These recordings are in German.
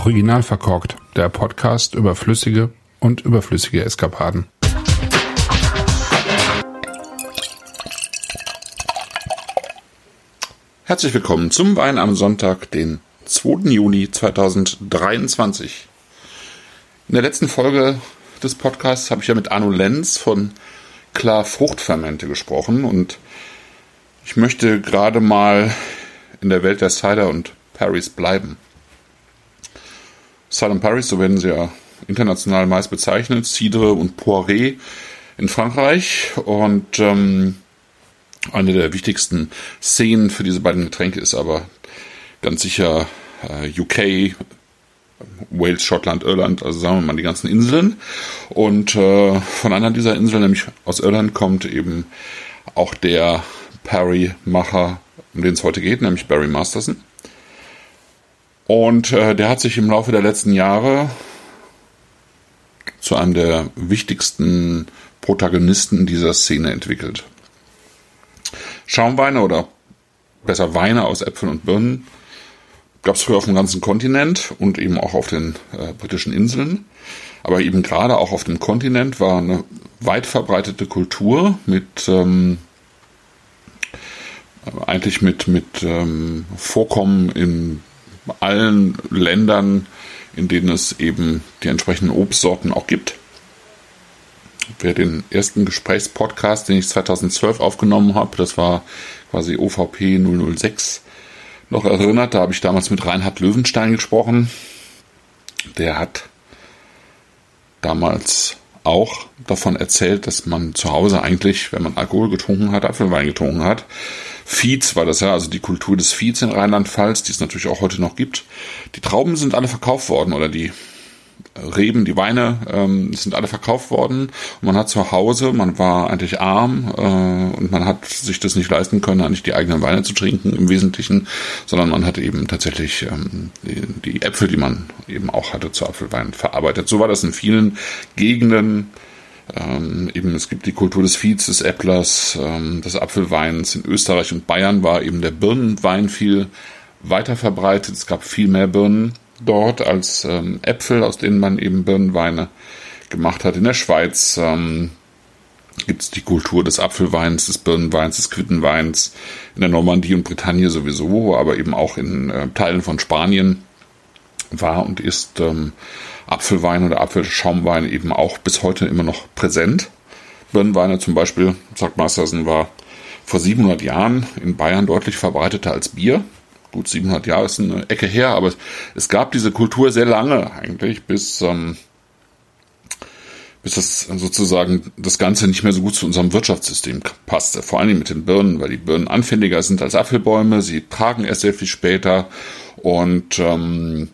Original verkorkt, der Podcast über flüssige und überflüssige Eskapaden. Herzlich willkommen zum Wein am Sonntag, den 2. Juni 2023. In der letzten Folge des Podcasts habe ich ja mit Arno Lenz von Klar Fruchtfermente gesprochen und ich möchte gerade mal in der Welt der Cider und Paris bleiben. Salon Paris, so werden sie ja international meist bezeichnet, Cidre und Poiré in Frankreich. Und ähm, eine der wichtigsten Szenen für diese beiden Getränke ist aber ganz sicher äh, UK, Wales, Schottland, Irland, also sagen wir mal die ganzen Inseln. Und äh, von einer dieser Inseln, nämlich aus Irland, kommt eben auch der Perry-Macher, um den es heute geht, nämlich Barry Masterson. Und äh, der hat sich im Laufe der letzten Jahre zu einem der wichtigsten Protagonisten dieser Szene entwickelt. Schaumweine oder besser Weine aus Äpfeln und Birnen gab es früher auf dem ganzen Kontinent und eben auch auf den äh, britischen Inseln. Aber eben gerade auch auf dem Kontinent war eine weit verbreitete Kultur mit ähm, eigentlich mit, mit ähm, Vorkommen in allen Ländern, in denen es eben die entsprechenden Obstsorten auch gibt. Wer den ersten Gesprächspodcast, den ich 2012 aufgenommen habe, das war quasi OVP 006, noch erinnert, da habe ich damals mit Reinhard Löwenstein gesprochen. Der hat damals auch davon erzählt, dass man zu Hause eigentlich, wenn man Alkohol getrunken hat, Apfelwein getrunken hat, Feeds war das ja, also die Kultur des Feeds in Rheinland-Pfalz, die es natürlich auch heute noch gibt. Die Trauben sind alle verkauft worden oder die Reben, die Weine ähm, sind alle verkauft worden. Und man hat zu Hause, man war eigentlich arm äh, und man hat sich das nicht leisten können, eigentlich die eigenen Weine zu trinken im Wesentlichen, sondern man hat eben tatsächlich ähm, die, die Äpfel, die man eben auch hatte, zu Apfelwein verarbeitet. So war das in vielen Gegenden ähm, eben es gibt die Kultur des Viehs, des Äpplers, ähm, des Apfelweins. In Österreich und Bayern war eben der Birnenwein viel weiter verbreitet. Es gab viel mehr Birnen dort als ähm, Äpfel, aus denen man eben Birnenweine gemacht hat. In der Schweiz ähm, gibt es die Kultur des Apfelweins, des Birnenweins, des Quittenweins. In der Normandie und Bretagne sowieso, aber eben auch in äh, Teilen von Spanien war und ist ähm, Apfelwein oder Apfelschaumwein eben auch bis heute immer noch präsent. Birnenweine zum Beispiel, sagt Mastersen, war vor 700 Jahren in Bayern deutlich verbreiteter als Bier. Gut, 700 Jahre ist eine Ecke her, aber es gab diese Kultur sehr lange eigentlich, bis, ähm, bis das sozusagen das Ganze nicht mehr so gut zu unserem Wirtschaftssystem passte. Vor allem mit den Birnen, weil die Birnen anfälliger sind als Apfelbäume, sie tragen erst sehr viel später und ähm,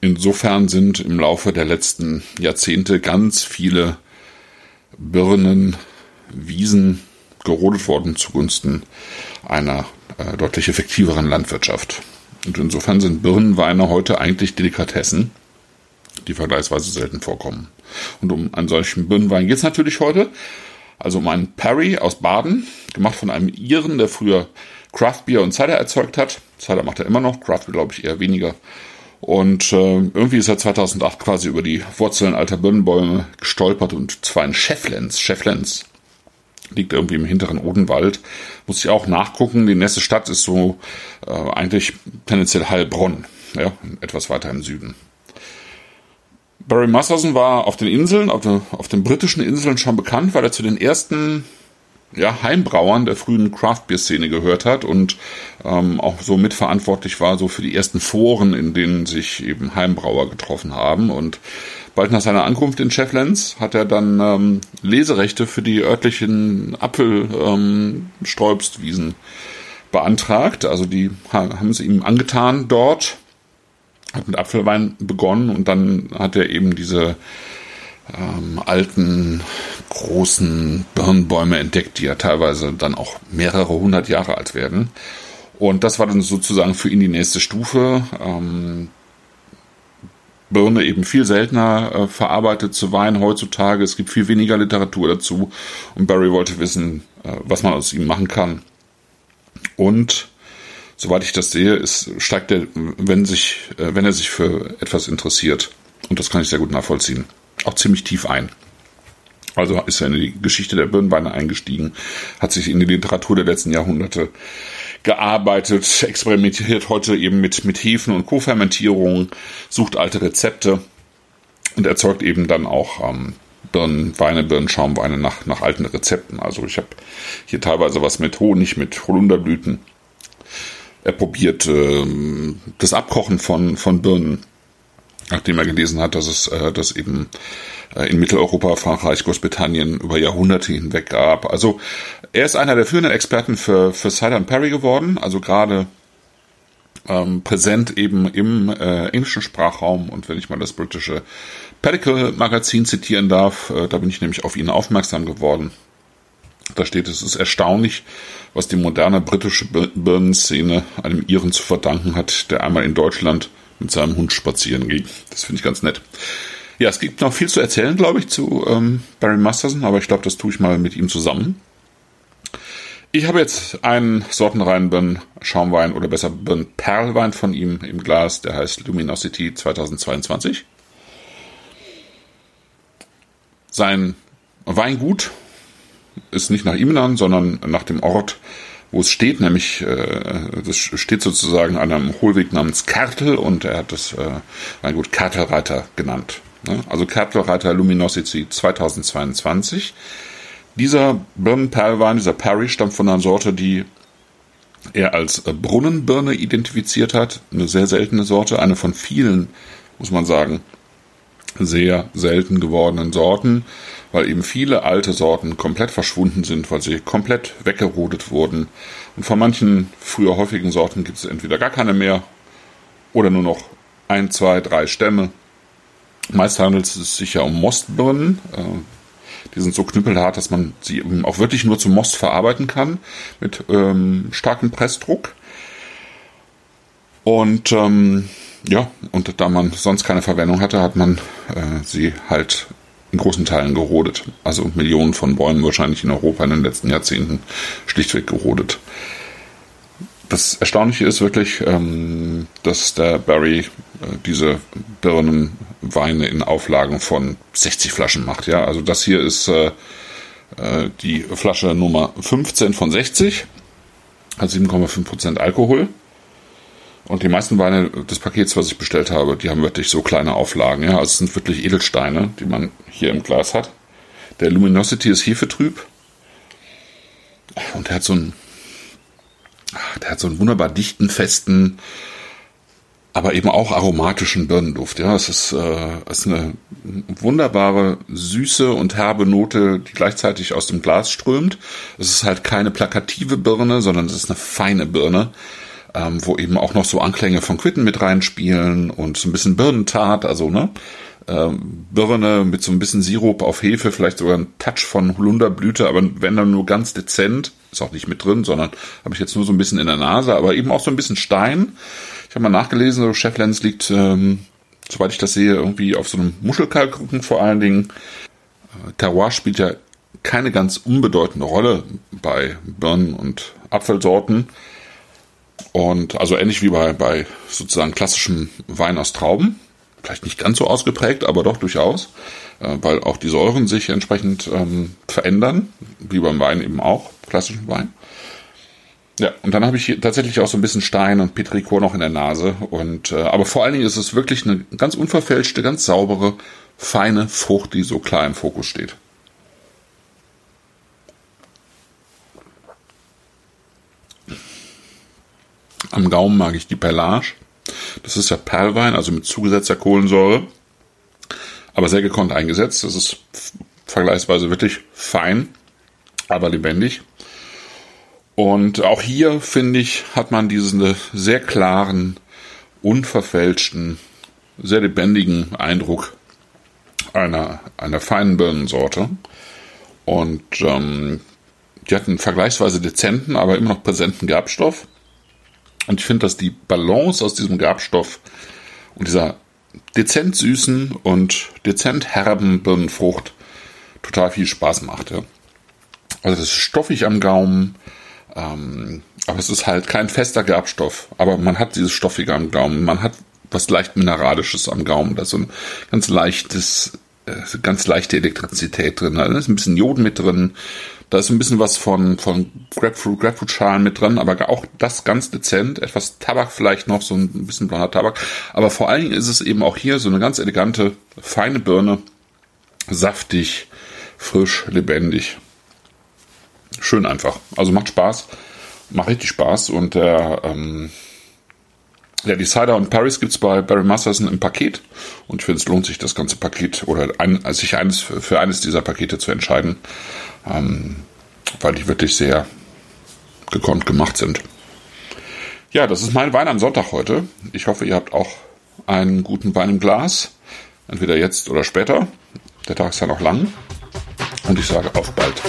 Insofern sind im Laufe der letzten Jahrzehnte ganz viele Birnen, Wiesen gerodet worden zugunsten einer äh, deutlich effektiveren Landwirtschaft. Und insofern sind Birnenweine heute eigentlich Delikatessen, die vergleichsweise selten vorkommen. Und um einen solchen Birnenwein geht es natürlich heute. Also um einen Perry aus Baden, gemacht von einem Iren, der früher Craft Beer und Cider erzeugt hat. Cider macht er immer noch, Craft glaube ich eher weniger. Und äh, irgendwie ist er 2008 quasi über die Wurzeln alter Birnenbäume gestolpert und zwar in Schefflenz. Schefflenz liegt irgendwie im hinteren Odenwald. Muss ich auch nachgucken. Die nächste Stadt ist so äh, eigentlich tendenziell Heilbronn, ja, etwas weiter im Süden. Barry Masterson war auf den Inseln, auf, der, auf den britischen Inseln schon bekannt, weil er zu den ersten ja, Heimbrauern der frühen Craft-Bier-Szene gehört hat und ähm, auch so mitverantwortlich war so für die ersten Foren, in denen sich eben Heimbrauer getroffen haben. Und bald nach seiner Ankunft in Cheflands hat er dann ähm, Leserechte für die örtlichen Apfelsträubstwiesen ähm, beantragt. Also die haben es ihm angetan dort, hat mit Apfelwein begonnen und dann hat er eben diese ähm, alten großen Birnbäume entdeckt, die ja teilweise dann auch mehrere hundert Jahre alt werden. Und das war dann sozusagen für ihn die nächste Stufe. Ähm, Birne eben viel seltener äh, verarbeitet zu Wein heutzutage. Es gibt viel weniger Literatur dazu. Und Barry wollte wissen, äh, was man aus ihm machen kann. Und soweit ich das sehe, ist, steigt er, wenn sich, äh, wenn er sich für etwas interessiert. Und das kann ich sehr gut nachvollziehen. Auch ziemlich tief ein. Also ist er in die Geschichte der Birnenweine eingestiegen, hat sich in die Literatur der letzten Jahrhunderte gearbeitet, experimentiert heute eben mit, mit Hefen und Co-Fermentierung, sucht alte Rezepte und erzeugt eben dann auch ähm, Birnenweine, Birnenschaumweine nach, nach alten Rezepten. Also ich habe hier teilweise was mit Honig, mit Holunderblüten. Er probiert ähm, das Abkochen von, von Birnen, nachdem er gelesen hat, dass es äh, das eben äh, in Mitteleuropa, Frankreich, Großbritannien über Jahrhunderte hinweg gab. Also er ist einer der führenden Experten für, für and Perry geworden, also gerade ähm, präsent eben im äh, englischen Sprachraum und wenn ich mal das britische Pedicle Magazin zitieren darf, äh, da bin ich nämlich auf ihn aufmerksam geworden. Da steht, es ist erstaunlich, was die moderne britische Birnenszene einem Iren zu verdanken hat, der einmal in Deutschland mit seinem Hund spazieren ging. Das finde ich ganz nett. Ja, es gibt noch viel zu erzählen, glaube ich, zu ähm, Barry Masterson, aber ich glaube, das tue ich mal mit ihm zusammen. Ich habe jetzt einen sortenreinen Schaumwein oder besser Birn Perlwein von ihm im Glas, der heißt Luminosity 2022. Sein Weingut ist nicht nach ihm benannt, sondern nach dem Ort, wo es steht, nämlich äh, das steht sozusagen an einem Hohlweg namens Kertel und er hat das äh, Weingut Kertelreiter genannt. Ne? Also Kertelreiter Luminosity 2022. Dieser Birnenperlwein, dieser Perry, stammt von einer Sorte, die er als äh, Brunnenbirne identifiziert hat. Eine sehr seltene Sorte, eine von vielen, muss man sagen, sehr selten gewordenen Sorten, weil eben viele alte Sorten komplett verschwunden sind, weil sie komplett weggerodet wurden. Und von manchen früher häufigen Sorten gibt es entweder gar keine mehr oder nur noch ein, zwei, drei Stämme. Meist handelt es sich ja um Mostbirnen. Äh, die sind so knüppelhart, dass man sie auch wirklich nur zum Most verarbeiten kann mit ähm, starkem Pressdruck. Und ähm, ja, und da man sonst keine Verwendung hatte, hat man äh, sie halt in großen Teilen gerodet. Also Millionen von Bäumen wahrscheinlich in Europa in den letzten Jahrzehnten schlichtweg gerodet. Das Erstaunliche ist wirklich, ähm, dass der Barry äh, diese Birnenweine in Auflagen von 60 Flaschen macht. Ja, also das hier ist äh, äh die Flasche Nummer 15 von 60, hat 7,5% Alkohol. Und die meisten Weine des Pakets, was ich bestellt habe, die haben wirklich so kleine Auflagen. Ja, also es sind wirklich Edelsteine, die man hier im Glas hat. Der Luminosity ist hefetrüb. Und der hat so einen, der hat so einen wunderbar dichten, festen, aber eben auch aromatischen Birnenduft. Ja, es ist, äh, es ist eine wunderbare, süße und herbe Note, die gleichzeitig aus dem Glas strömt. Es ist halt keine plakative Birne, sondern es ist eine feine Birne ähm, wo eben auch noch so Anklänge von Quitten mit reinspielen und so ein bisschen Birnentat, also ne, ähm, Birne mit so ein bisschen Sirup auf Hefe, vielleicht sogar ein Touch von Holunderblüte, aber wenn dann nur ganz dezent, ist auch nicht mit drin, sondern habe ich jetzt nur so ein bisschen in der Nase, aber eben auch so ein bisschen Stein. Ich habe mal nachgelesen, so Cheflens liegt, ähm, soweit ich das sehe, irgendwie auf so einem Muschelkalkrücken vor allen Dingen. Äh, Terroir spielt ja keine ganz unbedeutende Rolle bei Birnen und Apfelsorten. Und also ähnlich wie bei, bei sozusagen klassischem Wein aus Trauben. Vielleicht nicht ganz so ausgeprägt, aber doch durchaus, äh, weil auch die Säuren sich entsprechend ähm, verändern, wie beim Wein eben auch, klassischen Wein. Ja, und dann habe ich hier tatsächlich auch so ein bisschen Stein und Petrichor noch in der Nase. Und äh, aber vor allen Dingen ist es wirklich eine ganz unverfälschte, ganz saubere, feine Frucht, die so klar im Fokus steht. Am Gaumen mag ich die Perlage. Das ist ja Perlwein, also mit zugesetzter Kohlensäure, aber sehr gekonnt eingesetzt. Das ist vergleichsweise wirklich fein, aber lebendig. Und auch hier, finde ich, hat man diesen sehr klaren, unverfälschten, sehr lebendigen Eindruck einer, einer feinen Birnensorte. Und ähm, die hat einen vergleichsweise dezenten, aber immer noch präsenten Gerbstoff. Und ich finde, dass die Balance aus diesem Gerbstoff und dieser dezent süßen und dezent herben Birnenfrucht total viel Spaß macht. Ja. Also das ist stoffig am Gaumen, Ähm, aber es ist halt kein fester Gerbstoff. Aber man hat dieses Stoffige am Gaumen. Man hat was leicht Mineralisches am Gaumen. Da ist so ein ganz leichtes, äh, ganz leichte Elektrizität drin. Da ist ein bisschen Jod mit drin. Da ist ein bisschen was von, von Grapefruit, Grapefruit-Schalen mit drin, aber auch das ganz dezent. Etwas Tabak vielleicht noch, so ein bisschen blonder Tabak. Aber vor allen Dingen ist es eben auch hier so eine ganz elegante, feine Birne. Saftig, frisch, lebendig. Schön einfach. Also macht Spaß. Macht richtig Spaß. Und der, ähm, ja, die Cider und Paris gibt's bei Barry Masterson im Paket. Und ich finde, es lohnt sich, das ganze Paket oder ein, sich eines für eines dieser Pakete zu entscheiden, ähm, weil die wirklich sehr gekonnt gemacht sind. Ja, das ist mein Wein am Sonntag heute. Ich hoffe, ihr habt auch einen guten Wein im Glas. Entweder jetzt oder später. Der Tag ist ja noch lang. Und ich sage auf bald.